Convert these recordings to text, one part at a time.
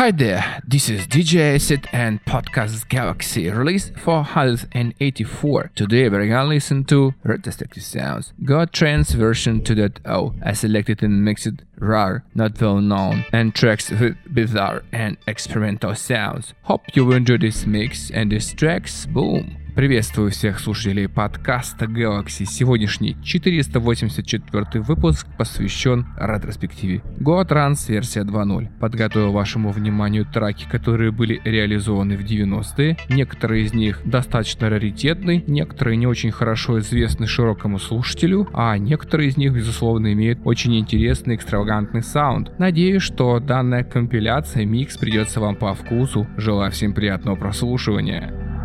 Hi there, this is DJ Acid and Podcast Galaxy, release 484. Today we're gonna listen to Retrospective Sounds, God Trance version 2.0, I selected and mixed rare, not well known, and tracks with bizarre and experimental sounds. Hope you enjoy this mix and these tracks, boom! Приветствую всех слушателей подкаста Galaxy. Сегодняшний 484 выпуск посвящен ретроспективе Go Trans версия 2.0. Подготовил вашему вниманию траки, которые были реализованы в 90-е. Некоторые из них достаточно раритетны, некоторые не очень хорошо известны широкому слушателю, а некоторые из них, безусловно, имеют очень интересный экстравагантный саунд. Надеюсь, что данная компиляция, микс придется вам по вкусу. Желаю всем приятного прослушивания.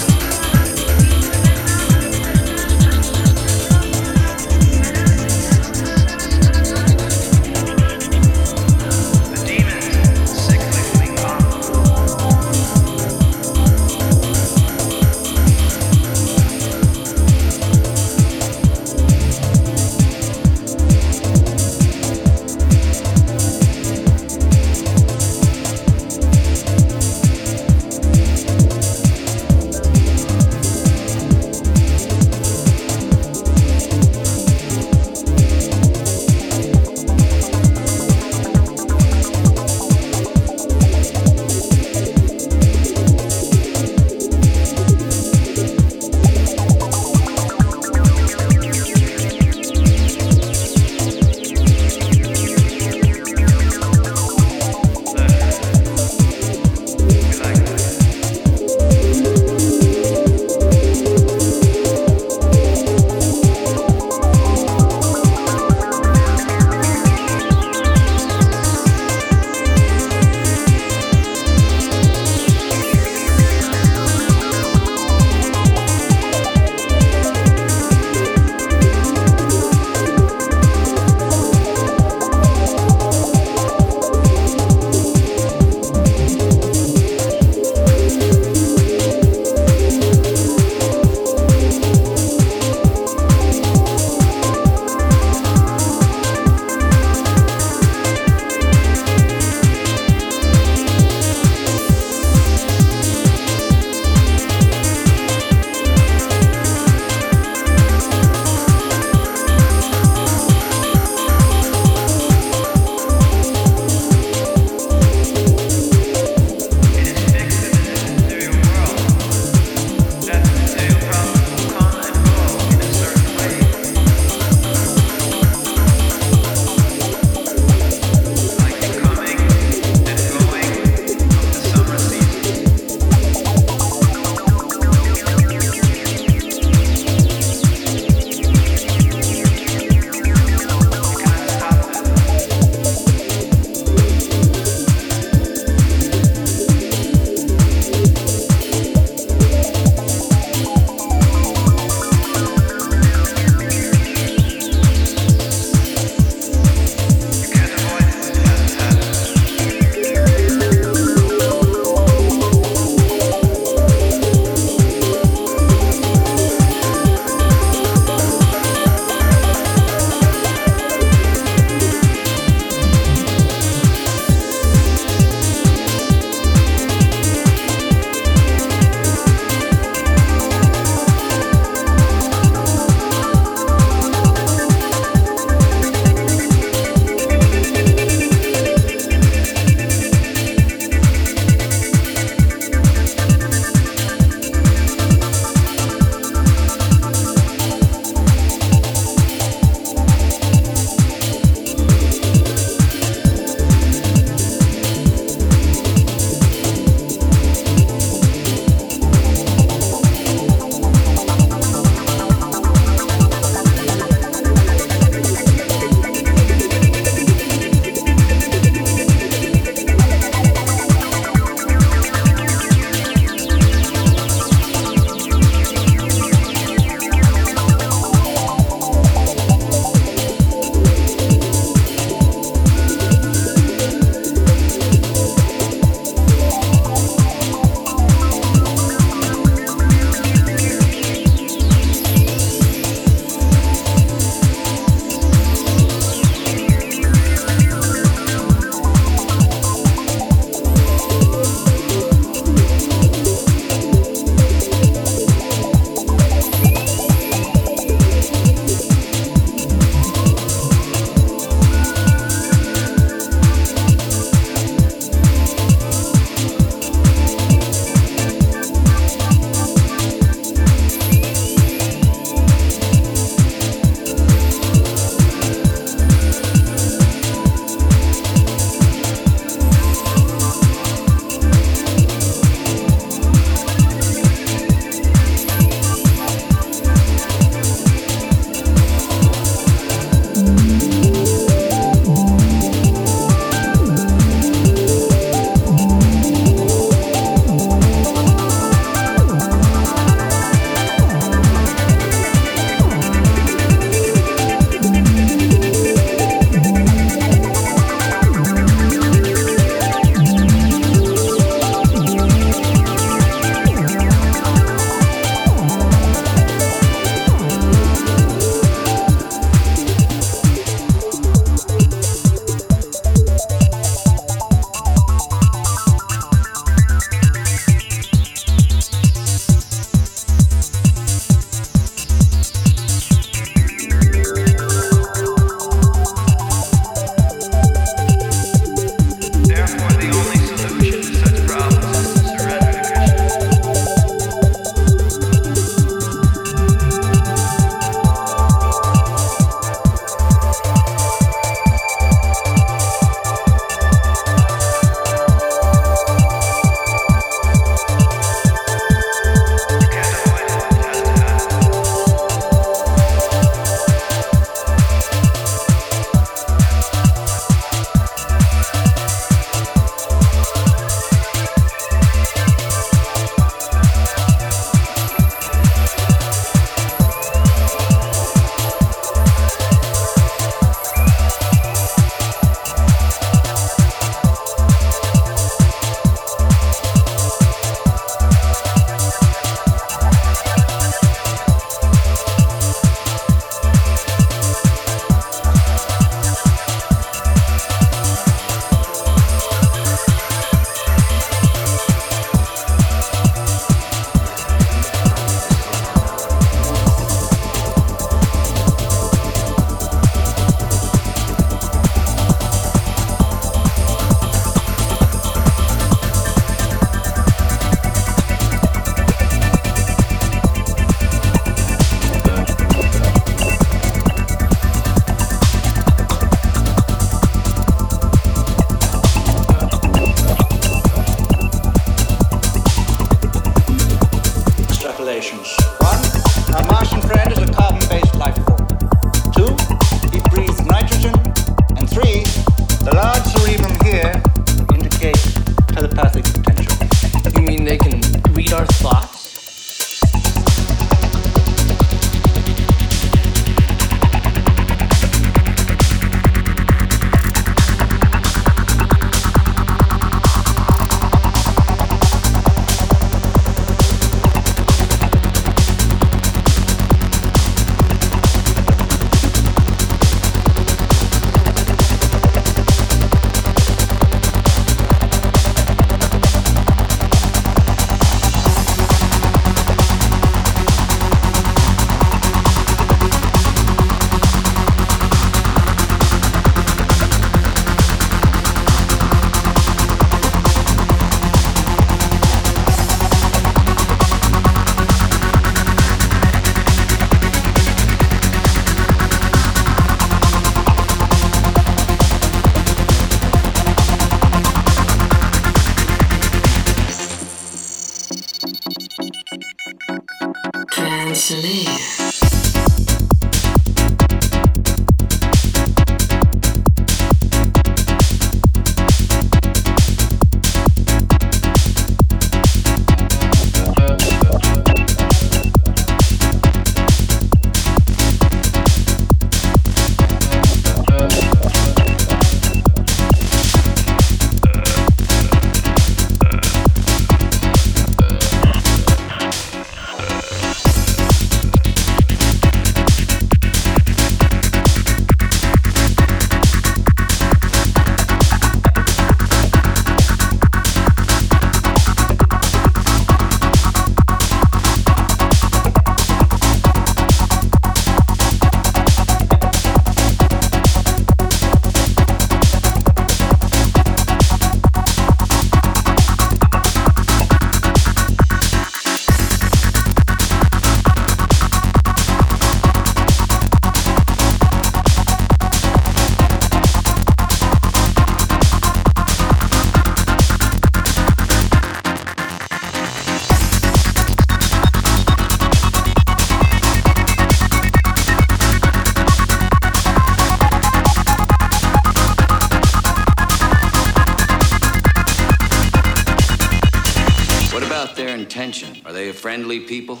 They're friendly people?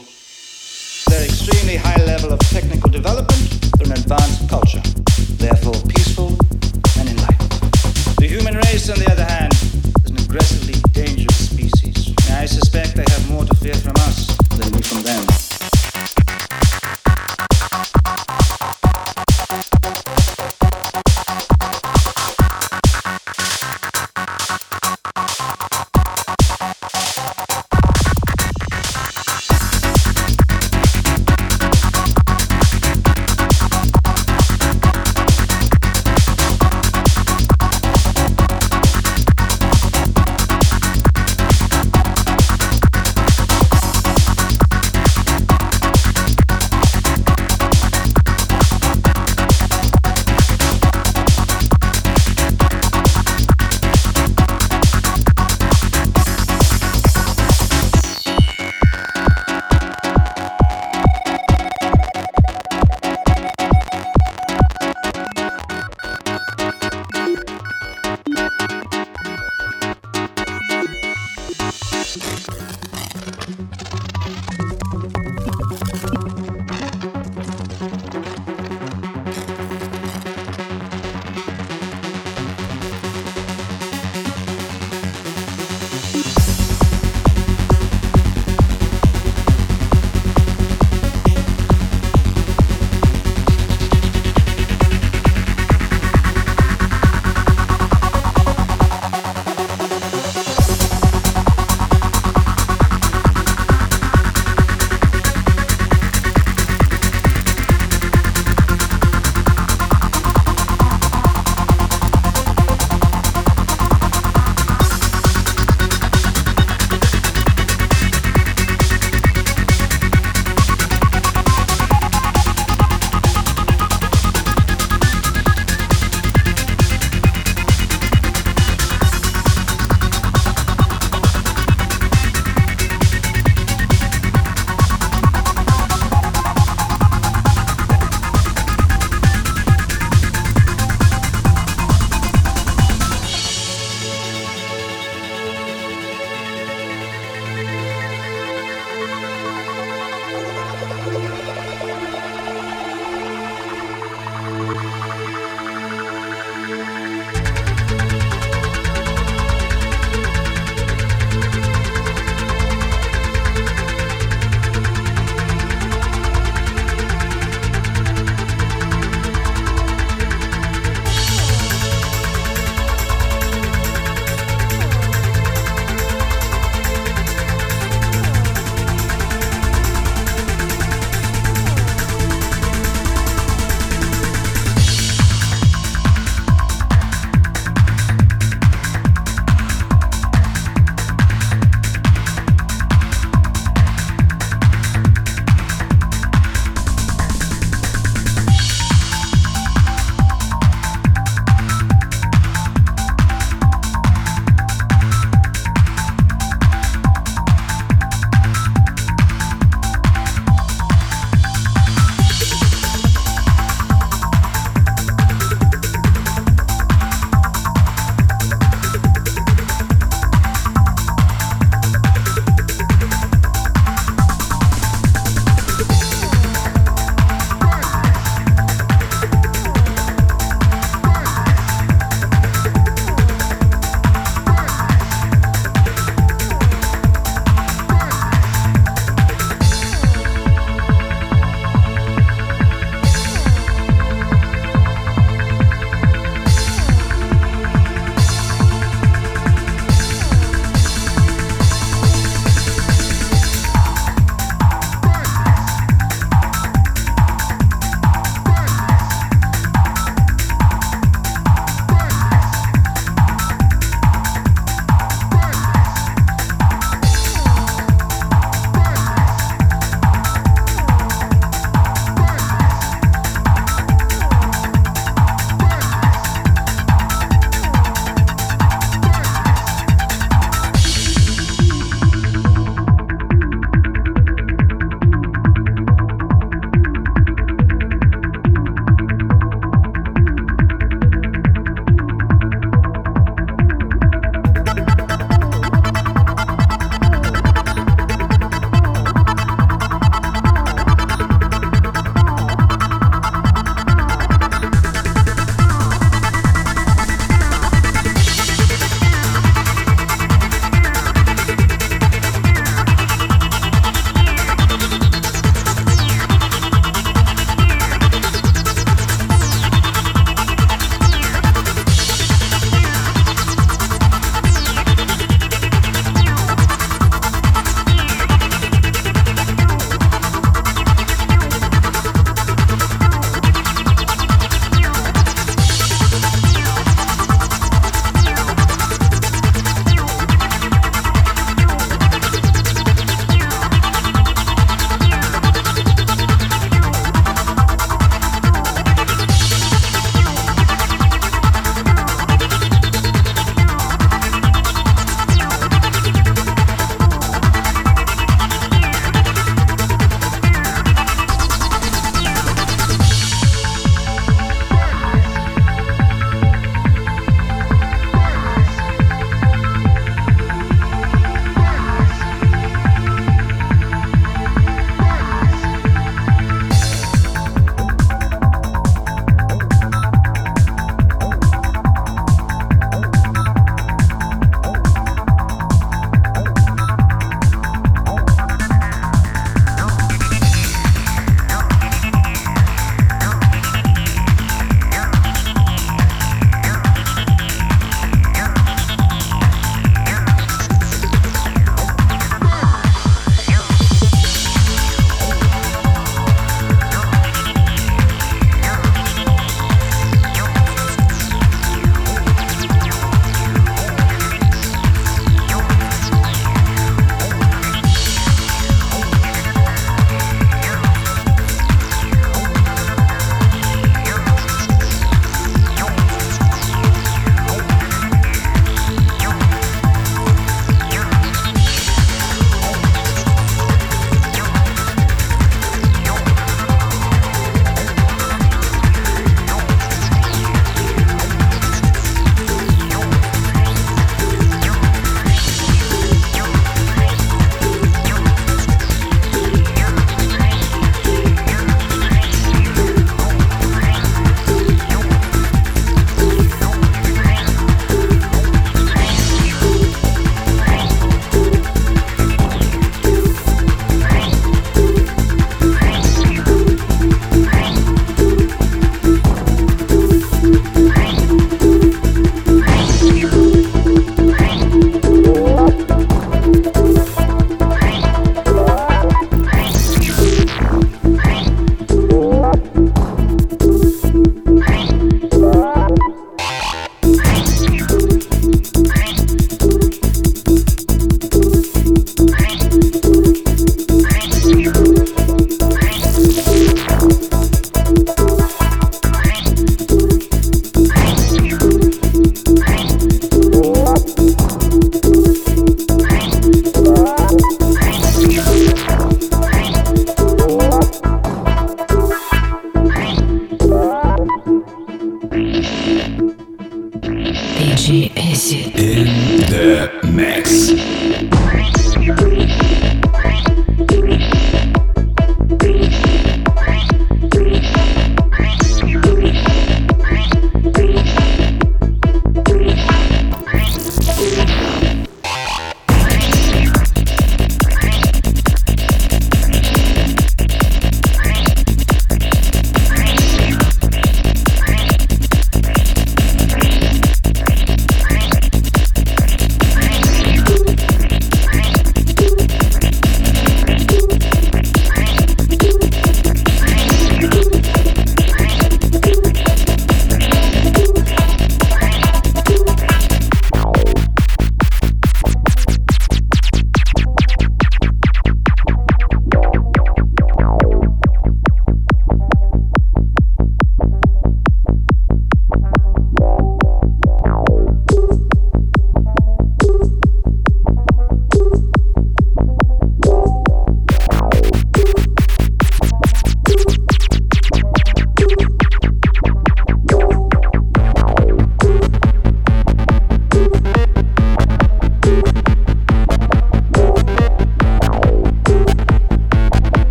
Their extremely high level of technical development, they're an advanced culture, therefore peaceful and enlightened. The human race, on the other hand, is an aggressively dangerous species. I suspect they have more to fear from us than we from them.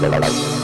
Bye-bye.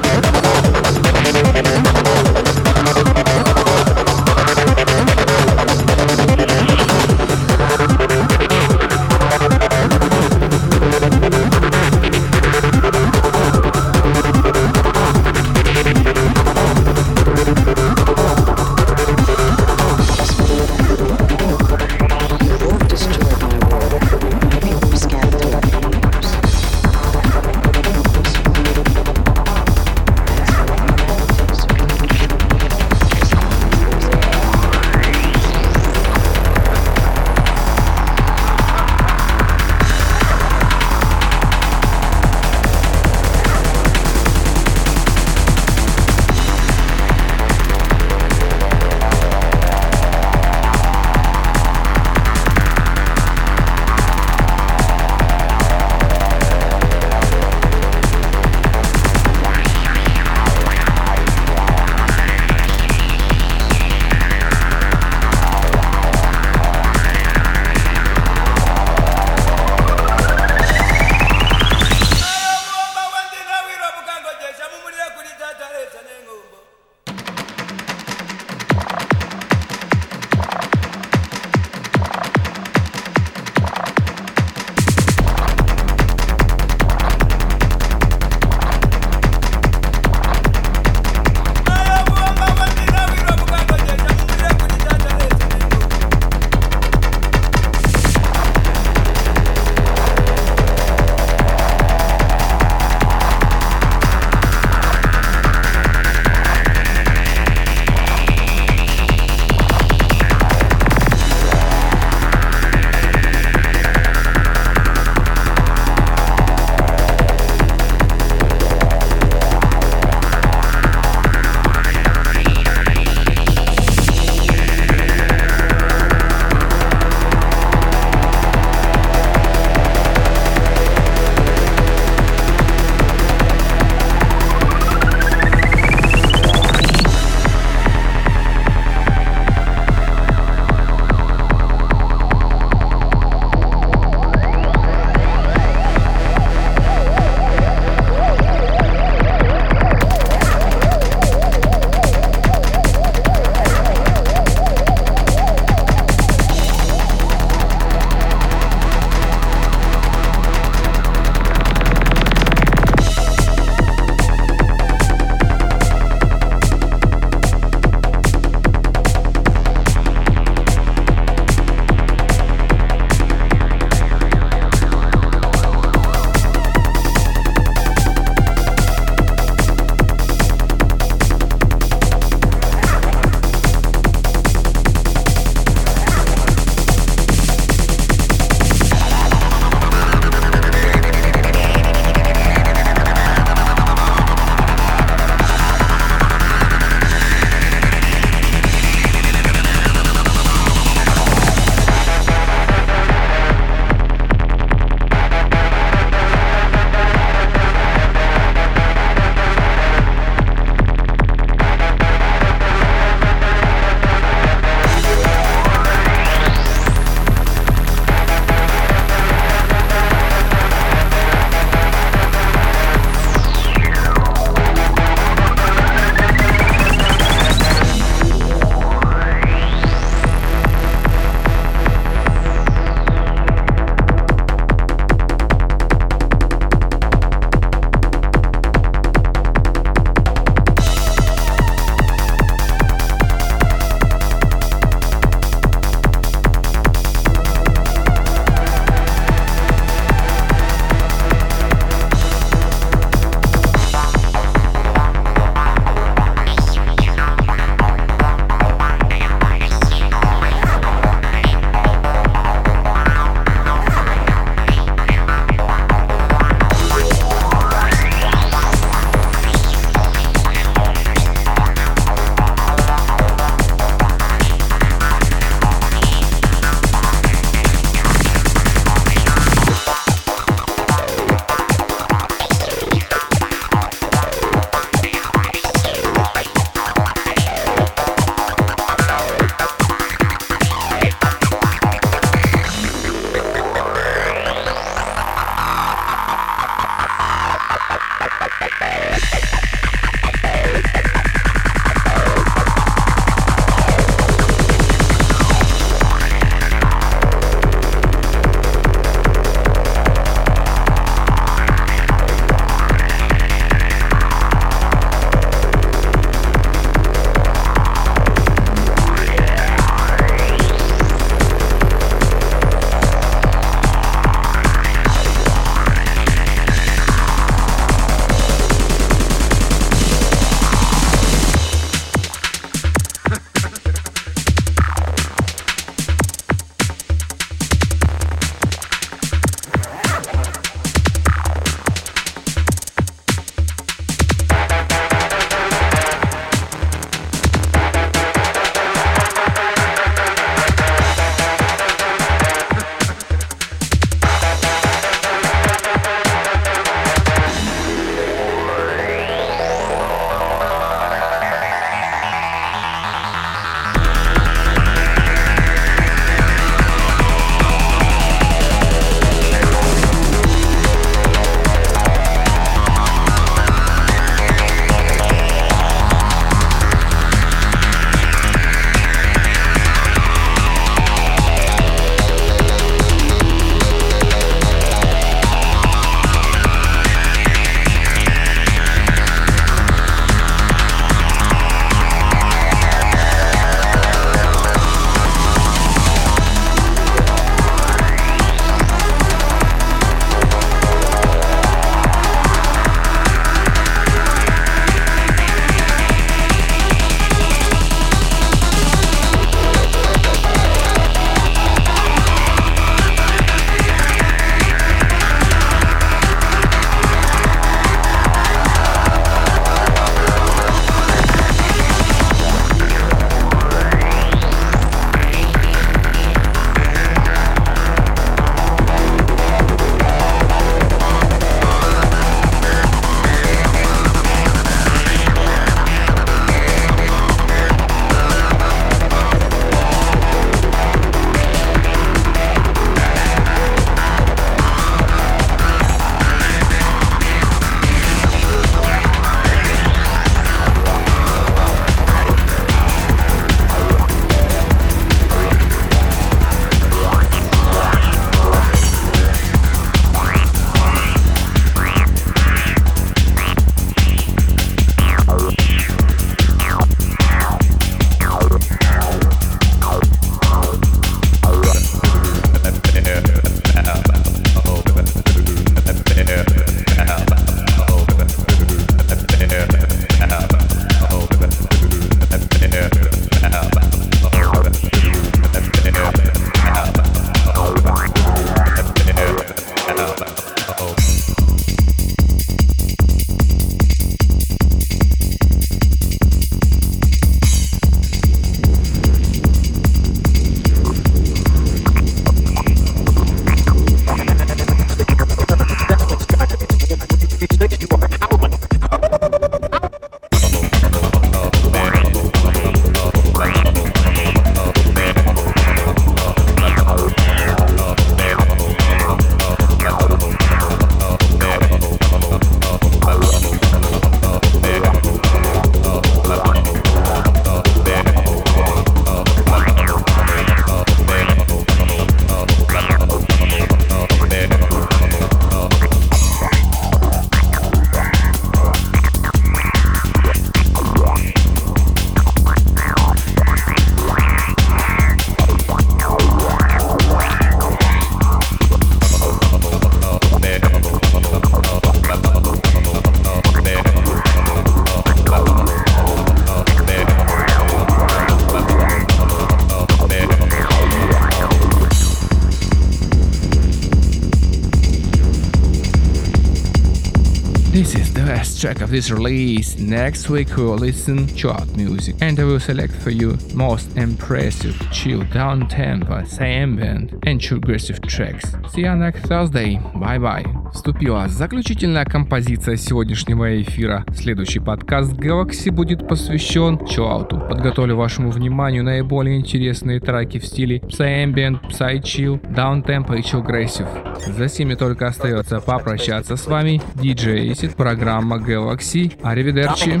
Track of this release. Next week we will listen out music and I will select for you most impressive chill down tempo, ambient and true aggressive tracks. See you next Thursday. Bye bye. Вступила заключительная композиция сегодняшнего эфира. Следующий подкаст Galaxy будет посвящен чиллауту. Подготовлю вашему вниманию наиболее интересные треки в стиле Psy-Ambient, Psy-Chill, Downtempo и Chill Aggressive. За сими только остается попрощаться с вами. DJ Acid, программа Galaxy. Аривидерчи.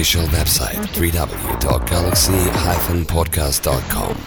official website www.galaxy-podcast.com.